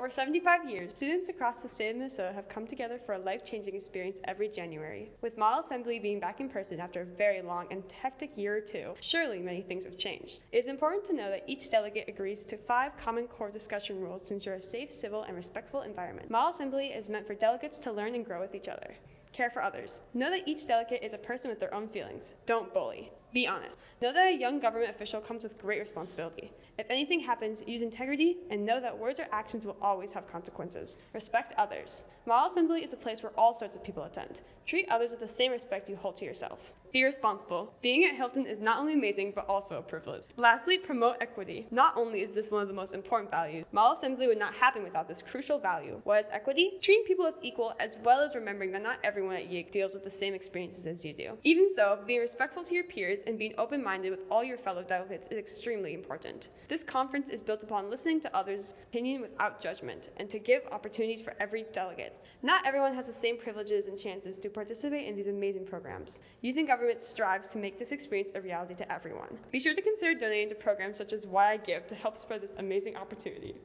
over 75 years, students across the state of Minnesota have come together for a life-changing experience every January. With Model Assembly being back in person after a very long and hectic year or two, surely many things have changed. It is important to know that each delegate agrees to five common core discussion rules to ensure a safe, civil, and respectful environment. Model Assembly is meant for delegates to learn and grow with each other. Care for others. Know that each delegate is a person with their own feelings. Don't bully. Be honest. Know that a young government official comes with great responsibility. If anything happens, use integrity and know that words or actions will always have consequences. Respect others. Model Assembly is a place where all sorts of people attend. Treat others with the same respect you hold to yourself. Be responsible. Being at Hilton is not only amazing, but also a privilege. Lastly, promote equity. Not only is this one of the most important values, Model Assembly would not happen without this crucial value. What is equity? Treating people as equal, as well as remembering that not everyone at YIG deals with the same experiences as you do. Even so, being respectful to your peers and being open minded with all your fellow delegates is extremely important. This conference is built upon listening to others' opinion without judgment and to give opportunities for every delegate. Not everyone has the same privileges and chances to participate in these amazing programs. Youth in Government strives to make this experience a reality to everyone. Be sure to consider donating to programs such as Why I Give to help spread this amazing opportunity.